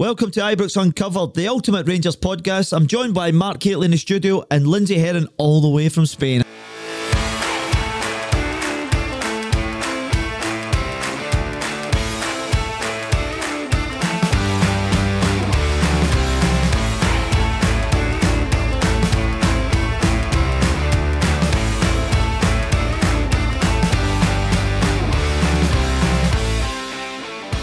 Welcome to Ibrox Uncovered, the ultimate Rangers podcast. I'm joined by Mark Hateley in the studio and Lindsay Heron all the way from Spain.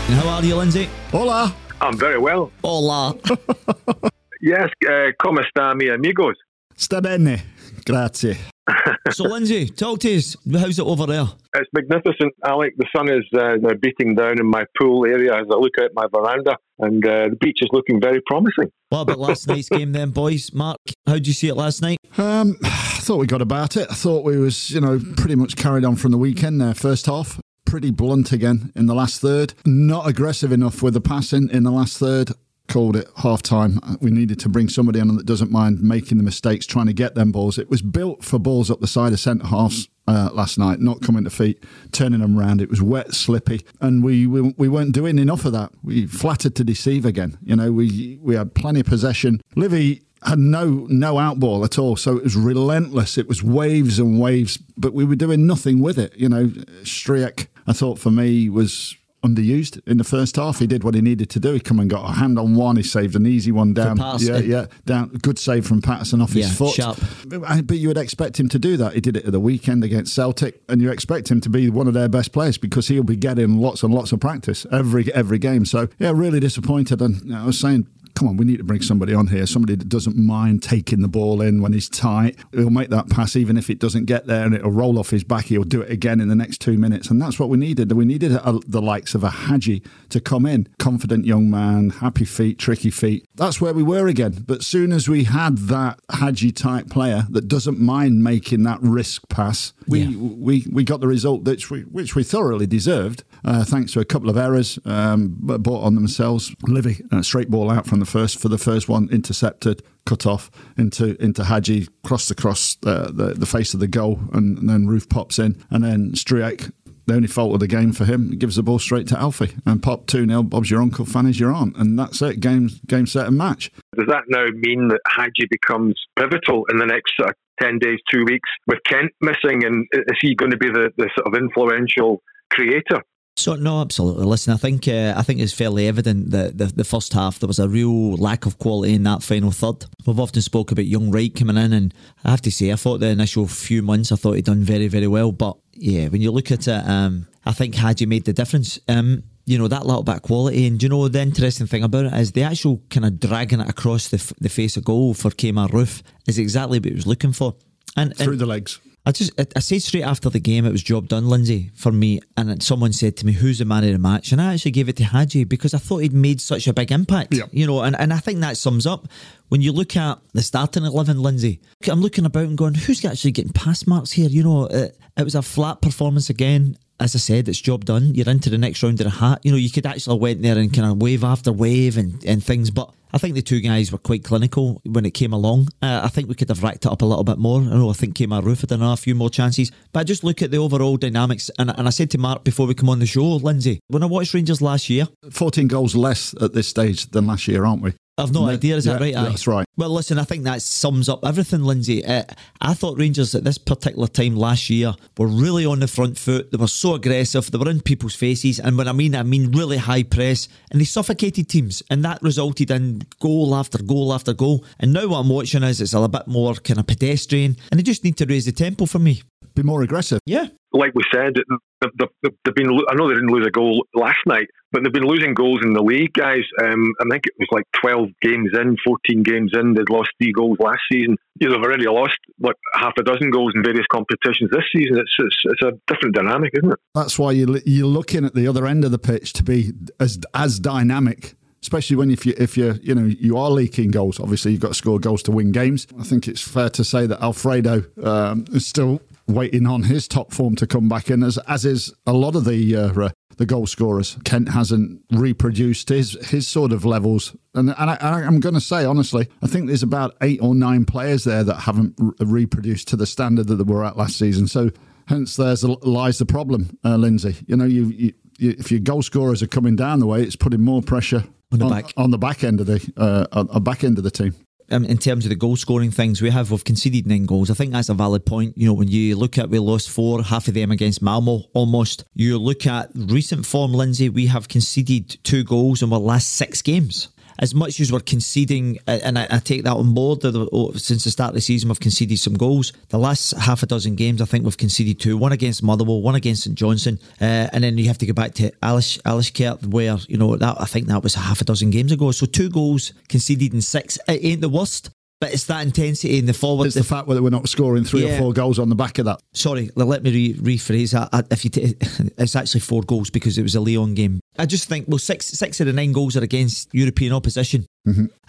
And how are you, Lindsay? Hola. I'm very well. Hola. Yes, uh, come sta mi amigos? Sta bene. Grazie. so, Lindsay, talk to us. How's it over there? It's magnificent, Alec. The sun is uh, beating down in my pool area as I look out my veranda, and uh, the beach is looking very promising. What about last night's game then, boys? Mark, how did you see it last night? Um, I thought we got about it. I thought we was, you know, pretty much carried on from the weekend there. First half, pretty blunt again in the last third. Not aggressive enough with the passing in the last third. Called it half time. We needed to bring somebody on that doesn't mind making the mistakes, trying to get them balls. It was built for balls up the side of centre halves uh, last night, not coming to feet, turning them round. It was wet, slippy, and we, we we weren't doing enough of that. We flattered to deceive again. You know, we we had plenty of possession. Livi had no no outball at all, so it was relentless. It was waves and waves, but we were doing nothing with it. You know, Stryjek, I thought for me was underused in the first half. He did what he needed to do. He come and got a hand on one. He saved an easy one down. Yeah, yeah, down. Good save from Patterson off Yeah, his foot. sharp. But, you would expect him to do that. He did it at the weekend against Celtic, and you expect him to be one of their best players because he'll be getting lots and lots of practice every every game. So yeah, really disappointed. And I was saying. Come on, we need to bring somebody on here. Somebody that doesn't mind taking the ball in when he's tight. He'll make that pass even if it doesn't get there and it'll roll off his back. He'll do it again in the next two minutes. And that's what we needed. We needed a, the likes of a Hagi to come in. Confident young man, happy feet, tricky feet. That's where we were again. But soon as we had that Hagi type player that doesn't mind making that risk pass, we Yeah. we, we got the result which we, which we thoroughly deserved, uh, thanks to a couple of errors um, but brought on themselves. Livi, a straight ball out from the first for the first one, intercepted, cut off into into Hagi, crossed across uh, the the face of the goal, and, and then Roofe pops in, and then Stryjek. The only fault of the game for him, he gives the ball straight to Alfie and pop 2 0. Bob's your uncle, Fanny's your aunt. And that's it. Game, game set, and match. Does that now mean that Hagi becomes pivotal in the next uh, 10 days, two weeks, with Kent missing? And is he going to be the, the sort of influential creator? So no, absolutely. Listen, I think uh, I think it's fairly evident that the, the first half there was a real lack of quality in that final third. We've often spoke about young Wright coming in, and I have to say, I thought the initial few months I thought he'd done very very well. But yeah, when you look at it, um, I think Hagi made the difference. Um, you know that little bit of quality, and you know the interesting thing about it is the actual kind of dragging it across the, f- the face of goal for Kemar Roofe is exactly what he was looking for. And, Through and the legs. I just I, I said straight after the game it was job done, Lindsay, for me. And someone said to me, "Who's the man of the match?" And I actually gave it to Hagi because I thought he'd made such a big impact. Yeah. You know, and, and I think that sums up when you look at the starting eleven, Lindsay. I'm looking about and going, "Who's actually getting pass marks here?" You know, it, it was a flat performance again. As I said, it's job done. You're into the next round of the hat. You know, you could actually went there and kind of wave after wave and, and things, but I think the two guys were quite clinical when it came along. Uh, I think we could have racked it up a little bit more. I know I think Kemar Roofe had a few more chances, but I just look at the overall dynamics. And, and I said to Mark before we come on the show, Lindsay, when I watched Rangers last year, 14 goals less at this stage than last year, aren't we? I've no No, idea. Is that right? That's right. Well, listen, I think that sums up everything, Lindsay. Uh, I thought Rangers at this particular time last year were really on the front foot. They were so aggressive. They were in people's faces. And when I mean, I mean really high press. And they suffocated teams. And that resulted in goal after goal after goal. And now what I'm watching is it's a bit more kind of pedestrian. And they just need to raise the tempo for me. Be more aggressive. Yeah. Like we said, they've, they've, they've been. I know they didn't lose a goal last night, but they've been losing goals in the league, guys. Um, I think it was like 12 games in, 14 games in. They'd lost three goals last season. You know, they've already lost like half a dozen goals in various competitions this season. It's it's, it's a different dynamic, isn't it? That's why you you're looking at the other end of the pitch to be as as dynamic. Especially when if you if you you know you are leaking goals, obviously you've got to score goals to win games. I think it's fair to say that Alfredo um, is still waiting on his top form to come back in, as as is a lot of the uh, uh, the goal scorers. Kent hasn't reproduced his his sort of levels, and and I, I'm going to say honestly, I think there's about eight or nine players there that haven't re- reproduced to the standard that they were at last season. So hence there's lies the problem, uh, Lindsay. You know you. you you- if your goal scorers are coming down the way, it's putting more pressure on the on, back. on the back end of the uh, on the back end of the team. Um, in terms of the goal scoring things we have, we've conceded nine goals. I think that's a valid point. You know, when you look at we lost four, half of them against Malmo almost. You look at recent form, Lindsay, we have conceded two goals in our last six games. As much as we're conceding, and I, I take that on board, the, oh, since the start of the season, we've conceded some goals. The last half a dozen games, I think we've conceded two one against Motherwell, one against St Johnstone, uh, and then you have to go back to Alice, Alishkert, where, you know, that I think that was a half a dozen games ago. So two goals conceded in six. It ain't the worst. But it's that intensity in the forward. It's the fact that we're not scoring three Yeah. or four goals on the back of that. Sorry, let me re- rephrase that. If you, t- it's actually four goals because it was a Lyon game. I just think well, six six of the nine goals are against European opposition.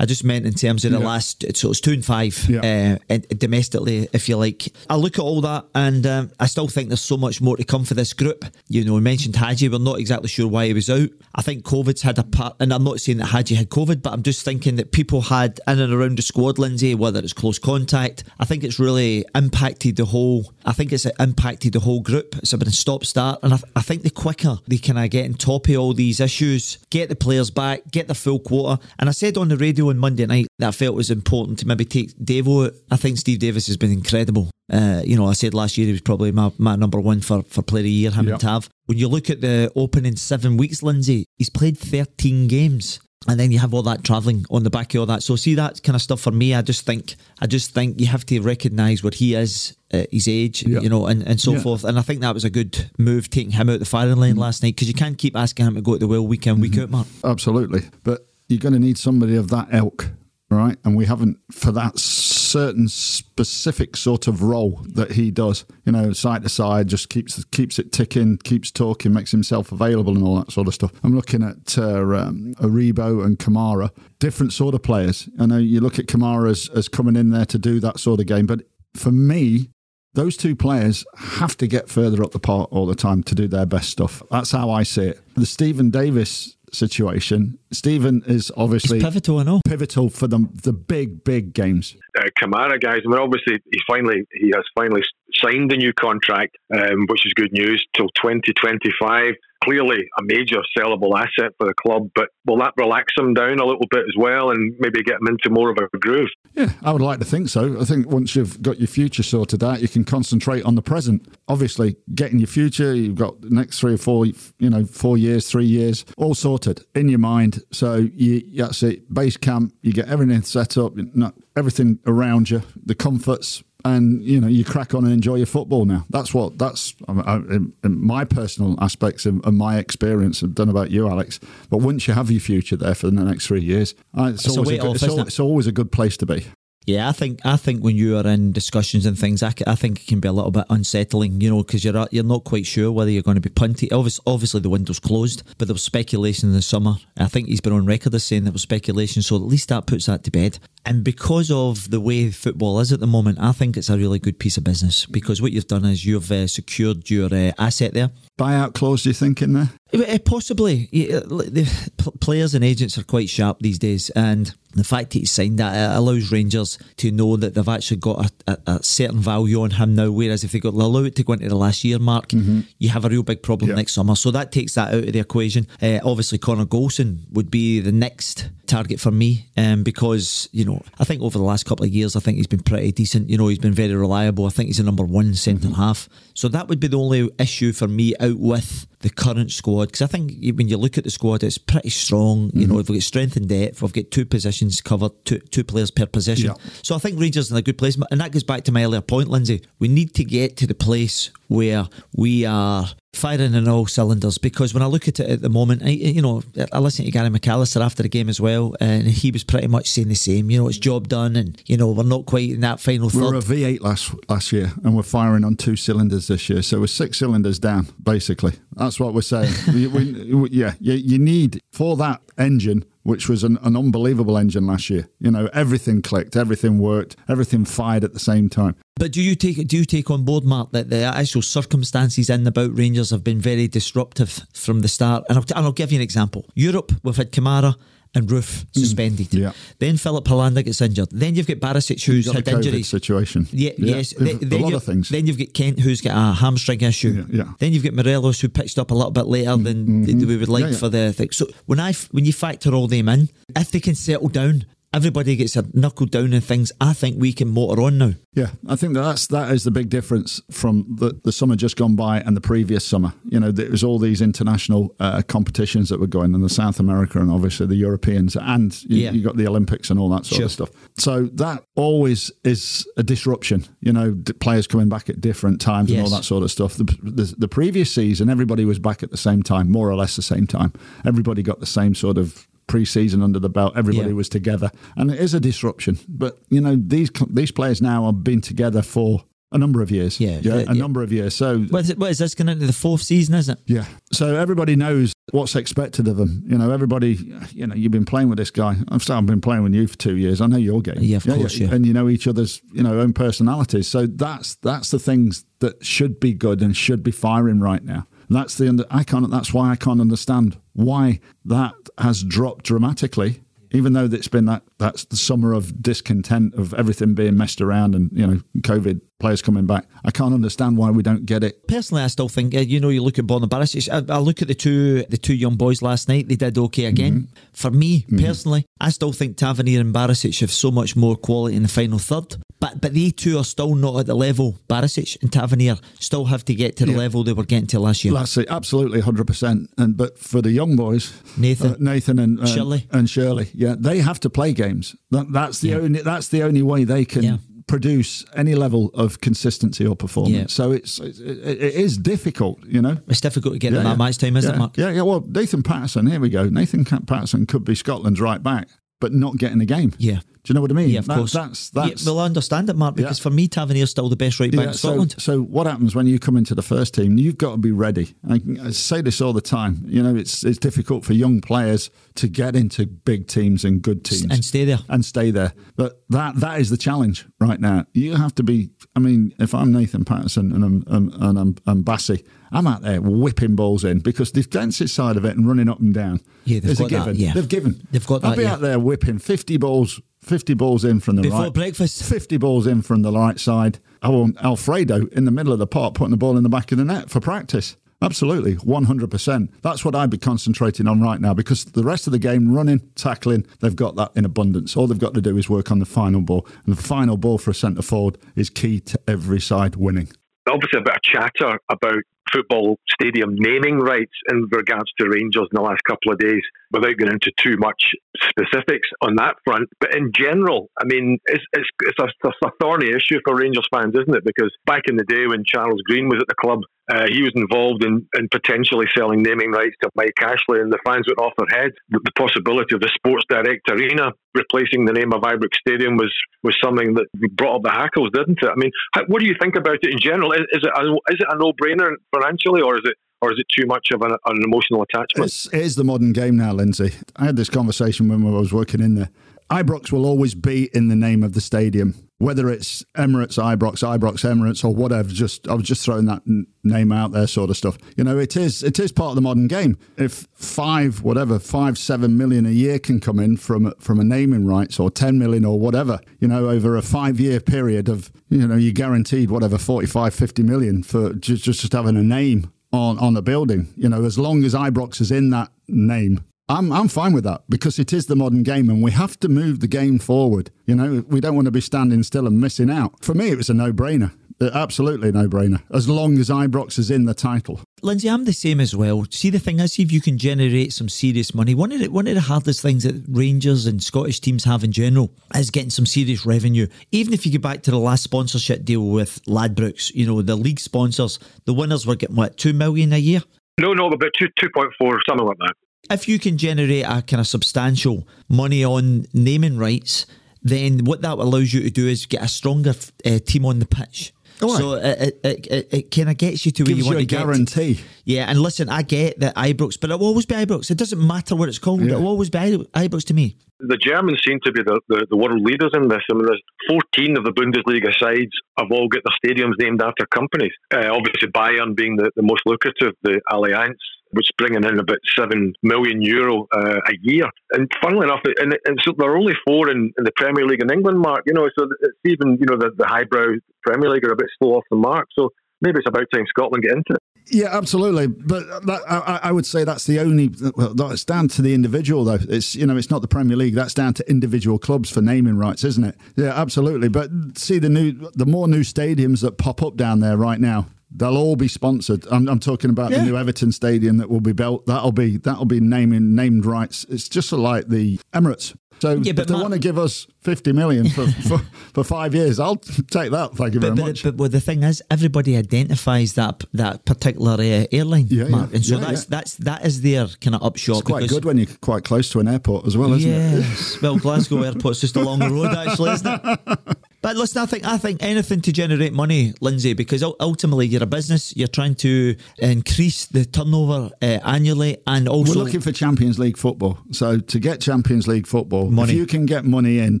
I just meant in terms of the Yeah. last, so it's two and five Yeah. uh, domestically, if you like. I look at all that and um, I still think there's so much more to come for this group. You know, we mentioned Hagi, we're not exactly sure why he was out. I think COVID's had a part, and I'm not saying that Hagi had COVID, but I'm just thinking that people had in and around the squad, Lindsay, whether it's close contact, I think it's really impacted the whole. I think it's impacted the whole group. It's been a stop start, and I, I think the quicker they can uh, get on top of all these issues, get the players back, get the full quota. And I said on the radio on Monday night that I felt it was important to maybe take Devo out. I think Steve Davis has been incredible. Uh, you know, I said last year he was probably my, my number one for, for player of the year, him Yeah. and Tav. When you look at the opening seven weeks, Lindsay, he's played 13 games. And then you have all that travelling on the back of all that. So see that kind of stuff for me. I just think, I just think you have to recognise where he is, at his age, Yeah. you know, and, and so Yeah. forth. And I think that was a good move taking him out the firing line mm-hmm. last night because you can't keep asking him to go to the well week in, week mm-hmm. out, Mark. Absolutely. But you're going to need somebody of that ilk, right? And we haven't for that certain specific sort of role that he does. You know, side to side, just keeps keeps it ticking, keeps talking, makes himself available, and all that sort of stuff. I'm looking at uh, um, Aribo and Kamara, different sort of players. I know you look at Kamara as, as coming in there to do that sort of game, but for me, those two players have to get further up the park all the time to do their best stuff. That's how I see it. The Steven Davis situation, Steven is obviously It's pivotal, I know. pivotal for the the big big games. uh, Kamara guys. I mean, obviously, he finally he has finally signed a new contract, um, which is good news till 2025. Clearly, a major sellable asset for the club, but will that relax him down a little bit as well, and maybe get him into more of a groove? Yeah, I would like to think so. I think once you've got your future sorted out, you can concentrate on the present. Obviously, getting your future, you've got the next three or four, you know, four years, three years, all sorted in your mind. So you, that's it. Base camp, you get everything set up, not everything around you, the comforts, and you know you crack on and enjoy your football now. That's what that's I, I, in, in my personal aspects and, and my experience. I don't know about you, Alex, but once you have your future there for the next three years, it's, It's always, a good, off, it's, al- it's always a good place to be. Yeah, I think I think when you are in discussions and things, I think it can be a little bit unsettling, you know, because you're uh, you're not quite sure whether you're going to be punted. Obviously, obviously the window's closed, but there was speculation in the summer. I think he's been on record as saying there was speculation, so at least that puts that to bed. And because of the way football is at the moment, I think it's a really good piece of business because what you've done is you've uh, secured your uh, asset there. Buyout clause, do you think, in there? Uh, Possibly, uh, the players and agents are quite sharp these days, and the fact that he signed that allows Rangers to know that they've actually got a, a, a certain value on him now. Whereas if they got allow it to go into the last year mark, you have a real big problem Yeah. next summer. So that takes that out of the equation. Uh, obviously, Connor Goldson would be the next target for me, um, because you know I think over the last couple of years, I think he's been pretty decent. You know, he's been very reliable. I think he's a number one centre half. So that would be the only issue for me out with the current squad because I think when you look at the squad, it's pretty strong. You know, we've got strength and depth. We've got two positions covered, two two players per position. Yeah. So I think Rangers in a good place, and that goes back to my earlier point, Lindsay. We need to get to the place where we are firing in all cylinders because when I look at it at the moment, I, you know, I listened to Gary McAllister after the game as well, and he was pretty much saying the same. You know, it's job done, and you know we're not quite in that final We were a V8 last last year, and we're firing on two cylinders this year. So we're six cylinders down, basically. That's what we're saying. we, we, yeah, you, you need for that engine, which was an, an unbelievable engine last year. You know, everything clicked, everything worked, everything fired at the same time. But do you take do you take on board, Mark, that the actual circumstances in about Rangers have been very disruptive from the start? And I'll, and I'll give you an example. Europe, we've had Kamara, and Roofe suspended. Mm. yeah. Then Filip Helander gets injured. Then you've got Barisic who's Got had injuries. situation. Yeah, yes. a- Then, a then lot of things. Then you've got Kent who's got a hamstring issue. Yeah, yeah. Then you've got Morelos who pitched up a little bit later than th- we would like Mm-hmm. Yeah, yeah. for the thing. So when I when you factor all them in, if they can settle down, everybody gets a knuckle down and things. I think we can motor on now. Yeah, I think that's that is the big difference from the, the summer just gone by and the previous summer. You know, there was all these international uh, competitions that were going in the South America and obviously the Europeans, and you, Yeah. you got the Olympics and all that sort Sure. of stuff. So that always is a disruption. You know, d- players coming back at different times and all that sort of stuff. The, the, the previous season, everybody was back at the same time, more or less the same time. Everybody got the same sort of pre-season under the belt. Everybody Yeah. was together, and it is a disruption. But you know, these these players now have been together for a number of years. Yeah, yeah, uh, a yeah. number of years. So What is, it, what is this going into the fourth season? Is it? yeah, so everybody knows what's expected of them. You know, everybody. You know, you've been playing with this guy. I've started been playing with you for two years. I know your game. Yeah, of course, yeah. And you know each other's you know own personalities. So that's that's the things that should be good and should be firing right now. That's the under, I can't. That's why I can't understand why that has dropped dramatically. Even though it's been that that's the summer of discontent of everything being messed around and you know COVID players coming back, I can't understand why we don't get it. Personally, I still think uh, you know you look at Borna Barisic. I, I look at the two the two young boys last night. They did okay again. Mm-hmm. For me personally, I still think Tavernier and Barisic have so much more quality in the final third. But but they two are still not at the level. Barisic and Tavernier still have to get to the Yeah. level they were getting to last year. That's it, absolutely, hundred percent. And but for the young boys, Nathan. uh, Nathan and uh, Shirley. and Shirley, yeah, they have to play games. That, that's the Yeah. only that's the only way they can Yeah. produce any level of consistency or performance. Yeah. So it's it, it it is difficult, you know. It's difficult to get them that match time, isn't yeah. it, Mark? Yeah, yeah. Well, Nathan Patterson, here we go. Nathan Patterson could be Scotland's right back, but not getting the game. Yeah. Do you know what I mean? Yeah, of That- That's That's that's yeah, well, I understand it, Mark, because for me, Tavernier's still the best right back yeah, in so, Scotland. so what happens when you come into the first team? You've got to be ready. I, I say this all the time. You know, it's it's difficult for young players to get into big teams and good teams and stay there. and stay there. But that that is the challenge right now. You have to be. I mean, if I'm Nathan Patterson and I'm and I'm, I'm Bassey, I'm out there whipping balls in because the defensive side of it and running up and down Yeah, they've is a got that, given. yeah. They've given. They've got I'll that, be yeah. out there whipping fifty balls. 50 balls in from the Before right. breakfast. 50 balls in from the right side. I want Alfredo in the middle of the park putting the ball in the back of the net for practice. Absolutely, 100%. That's what I'd be concentrating on right now because the rest of the game, running, tackling, they've got that in abundance. All they've got to do is work on the final ball. And the final ball for a centre forward is key to every side winning. obviously a bit of chatter about football stadium naming rights in regards to Rangers in the last couple of days, without going into too much specifics on that front. But in general, I mean, it's it's, it's, a, it's a thorny issue for Rangers fans, isn't it? Because back in the day when Charles Green was at the club, uh, he was involved in, in potentially selling naming rights to Mike Ashley, and the fans went off their heads. The, the possibility of the Sports Direct Arena replacing the name of Ibrox Stadium was was something that brought up the hackles, didn't it? I mean, how, what do you think about it in general? Is, is it a, is it a no brainer financially, or is it or is it too much of an, an emotional attachment? It's, it is the modern game now, Lindsay. I had this conversation when I was working in there. Ibrox will always be in the name of the stadium, whether it's Emirates Ibrox, Ibrox Emirates, or whatever. Just I was just throwing that name out there, sort of stuff. You know, it is it is part of the modern game. If five, whatever, five, seven million a year can come in from from a naming rights, or ten million, or whatever, you know, over a five year period of, you know, you're guaranteed whatever 45, 50 million for just just having a name on on a building. You know, as long as Ibrox is in that name, I'm I'm fine with that because it is the modern game and we have to move the game forward. You know, we don't want to be standing still and missing out. For me, it was a no brainer. Uh, absolutely no brainer. As long as Ibrox is in the title. Lindsay, I'm the same as well. See, the thing is, if you can generate some serious money. One of the one of the hardest things that Rangers and Scottish teams have in general is getting some serious revenue. Even if you go back to the last sponsorship deal with Ladbrokes, you know the league sponsors, the winners were getting what two million a year. no, no, about two two point four, something like that. If you can generate a kind of substantial money on naming rights, then what that allows you to do is get a stronger uh, team on the pitch. Oh, so it, it, it, it kind of gets you to where you want you a to get. guarantee. Yeah, and listen, I get that Ibrox, but it will always be Ibrox. It doesn't matter what it's called. Yeah. It will always be I- Ibrox to me. The Germans seem to be the, the, the world leaders in this. I mean, there's 14 of the Bundesliga sides have all got their stadiums named after companies. Uh, obviously, Bayern being the, the most lucrative, the Allianz is bringing in about seven million euro uh, a year. And funnily enough, and, and so there are only four in, in, the Premier League in England, Mark. You know, so it's even you know the, the highbrow Premier League are a bit slow off the mark. So maybe it's about time Scotland get into it. Yeah, absolutely. But that, I, I, would say that's the only. Well, it's down to the individual, though. It's you know, it's not the Premier League. That's down to individual clubs for naming rights, isn't it? Yeah, absolutely. But see the new, the more new stadiums that pop up down there right now. They'll all be sponsored. I'm, I'm talking about yeah. the new Everton Stadium that will be built. That'll be that'll be naming named rights. It's just like the Emirates. So yeah, but if they want to give us 50 million for, for, for, five years, I'll take that. Thank you but, very but, much. But, but, the thing is, everybody identifies that that particular uh, airline, yeah, Mark. Yeah, and so yeah, that's, that's, that is their kind of upshot. It's quite good when you're quite close to an airport as well, isn't it? yes. it? well, Glasgow Airport's just along the road, actually, isn't it? But listen, I think I think anything to generate money, Lindsay, because ultimately you're a business. You're trying to increase the turnover uh, annually, and also we're looking for Champions League football. So to get Champions League football, money. if you can get money in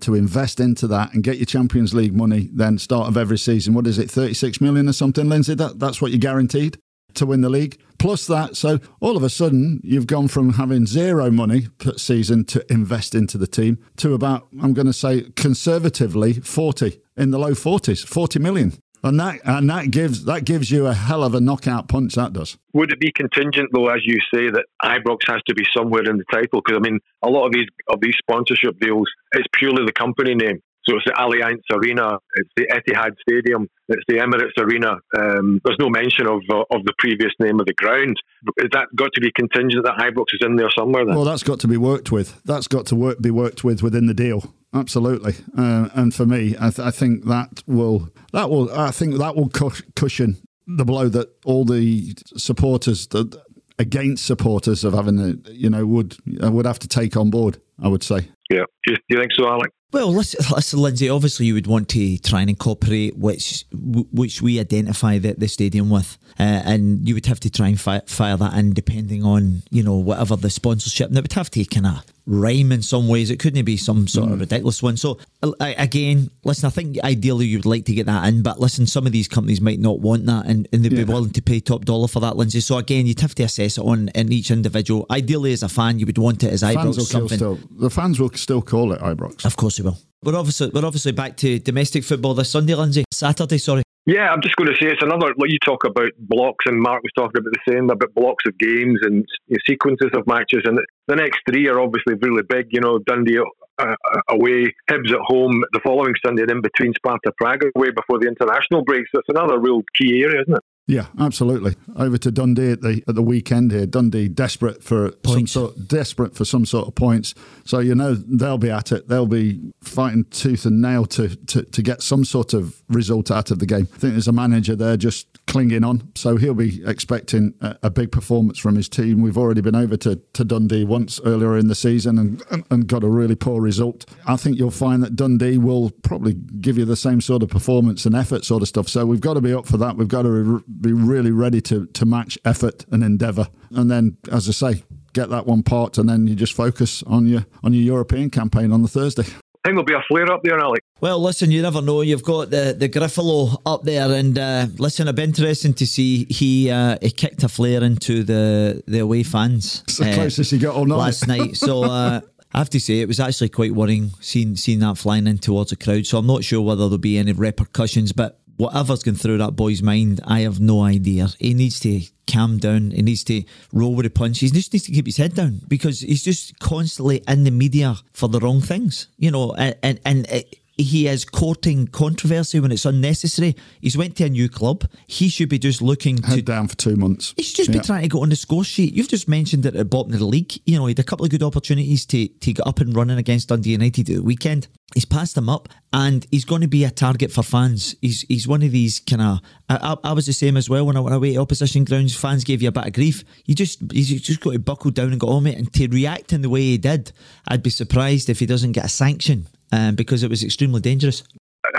to invest into that and get your Champions League money, then start of every season, what is it, thirty six million or something, Lindsay? That that's what you're guaranteed to win the league. Plus that, so all of a sudden you've gone from having zero money per season to invest into the team to about, I'm going to say conservatively, 40 in the low 40s, 40 million. And that and that gives that gives you a hell of a knockout punch. That does. Would it be contingent though, as you say, that Ibrox has to be somewhere in the title? Because I mean, a lot of these of these sponsorship deals, it's purely the company name. So it's the Allianz Arena, it's the Etihad Stadium, it's the Emirates Arena. Um, there's no mention of uh, of the previous name of the ground. Is that got to be contingent that Ibrox is in there somewhere? Then? Well, that's got to be worked with. That's got to work, be worked with within the deal. Absolutely. Uh, and for me, I, th- I, think that will that will I think that will cushion the blow that all the supporters that against supporters of having the you know would would have to take on board. I would say. Yeah. Do you think so, Alec? Well, listen, listen, Lindsay. Obviously, you would want to try and incorporate which which we identify the, the stadium with, uh, and you would have to try and fi- fire that in depending on you know whatever the sponsorship. And it would have to kind of rhyme in some ways. It couldn't be some sort mm. of ridiculous one. So again, listen, I think ideally you would like to get that in, but listen, some of these companies might not want that, and, and they'd yeah. be willing to pay top dollar for that, Lindsay. So again, you'd have to assess it on in each individual. Ideally, as a fan, you would want it as Ibrox. Something. Still, the fans will still call it Ibrox. Of course, they will. We're obviously we're obviously back to domestic football this Sunday, Lindsay. Saturday, sorry. Yeah, I'm just going to say it's another. Like you talk about blocks, and Mark was talking about the same about blocks of games and sequences of matches, and the next three are obviously really big. You know, Dundee uh, away, Hibs at home the following Sunday, and in between Sparta Prague away before the international break. So it's another real key area, isn't it? Yeah, absolutely. Over to Dundee at the at the weekend here. Dundee desperate for points. some sort desperate for some sort of points. So you know they'll be at it. They'll be fighting tooth and nail to, to, to get some sort of result out of the game. I think there's a manager there just clinging on. So he'll be expecting a, a big performance from his team. We've already been over to, to Dundee once earlier in the season and, and, got a really poor result. I think you'll find that Dundee will probably give you the same sort of performance and effort sort of stuff. So we've got to be up for that. We've got to be really ready to, to match effort and endeavour. And then, as I say, get that one part, and then you just focus on your on your European campaign on the Thursday. I think there'll be a flare up there, Alec. Well, listen, you never know. You've got the the Griffalo up there, and uh, listen, it'd be interesting to see he uh, he kicked a flare into the the away fans. It's the uh, closest he got all night last night. So. Uh, I have to say, it was actually quite worrying seeing seeing that flying in towards the crowd. So I'm not sure whether there'll be any repercussions, but whatever's going through that boy's mind, I have no idea. He needs to calm down. He needs to roll with the punches. He just needs to keep his head down because he's just constantly in the media for the wrong things, you know. And and, and it, he is courting controversy when it's unnecessary. He's went to a new club. He should be just looking Head to down for two months. He should just be trying to get on the score sheet. You've just mentioned it at the bottom of the league. You know, he had a couple of good opportunities to, to get up and running against Dundee United at the weekend. He's passed them up, and he's going to be a target for fans. He's he's one of these kind of. I, I, was the same as well when I went away to opposition grounds. Fans gave you a bit of grief. You just you just got to buckle down and go on it. And to react in the way he did, I'd be surprised if he doesn't get a sanction um, because it was extremely dangerous.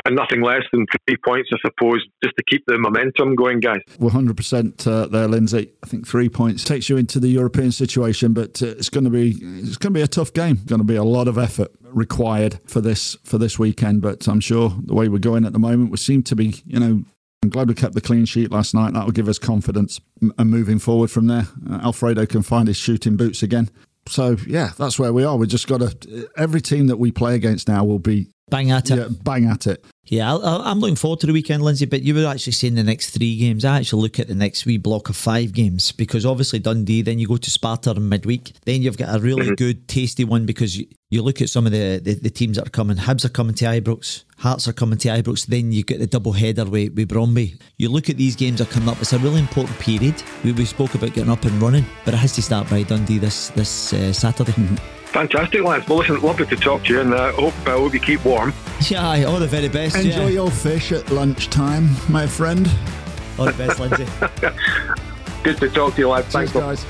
And nothing less than three points, I suppose, just to keep the momentum going, guys. 100% uh, there, Lindsay. I think three points takes you into the European situation, but uh, it's going to be it's going to be a tough game. Going to be a lot of effort required for this for this weekend. But I'm sure the way we're going at the moment, we seem to be, you know, I'm glad we kept the clean sheet last night. That will give us confidence and moving forward from there. Uh, Alfredo can find his shooting boots again. So yeah, that's where we are. We just got to. Every team that we play against now will be bang at it. Yeah, bang at it. Yeah, I, am looking forward to the weekend, Lindsay. But you were actually saying the next three games. I actually look at the next wee block of five games because obviously Dundee, then you go to Sparta in midweek. Then you've got a really mm-hmm. good, tasty one because you, you look at some of the, the, the, teams that are coming. Hibs are coming to Ibrox, Hearts are coming to Ibrox. Then you get the double header with, with Brondby. You look at these games that are coming up. It's a really important period. We, we spoke about getting up and running, but it has to start by Dundee this this uh, Saturday. Mm-hmm. Fantastic, lads. Well, listen, lovely to talk to you, and uh, hope uh, hope you keep warm. Yeah, all the very best. Enjoy yeah. your fish at lunchtime, my friend. All the best, Lindsay. Good to talk to you, lads. Thanks, guys.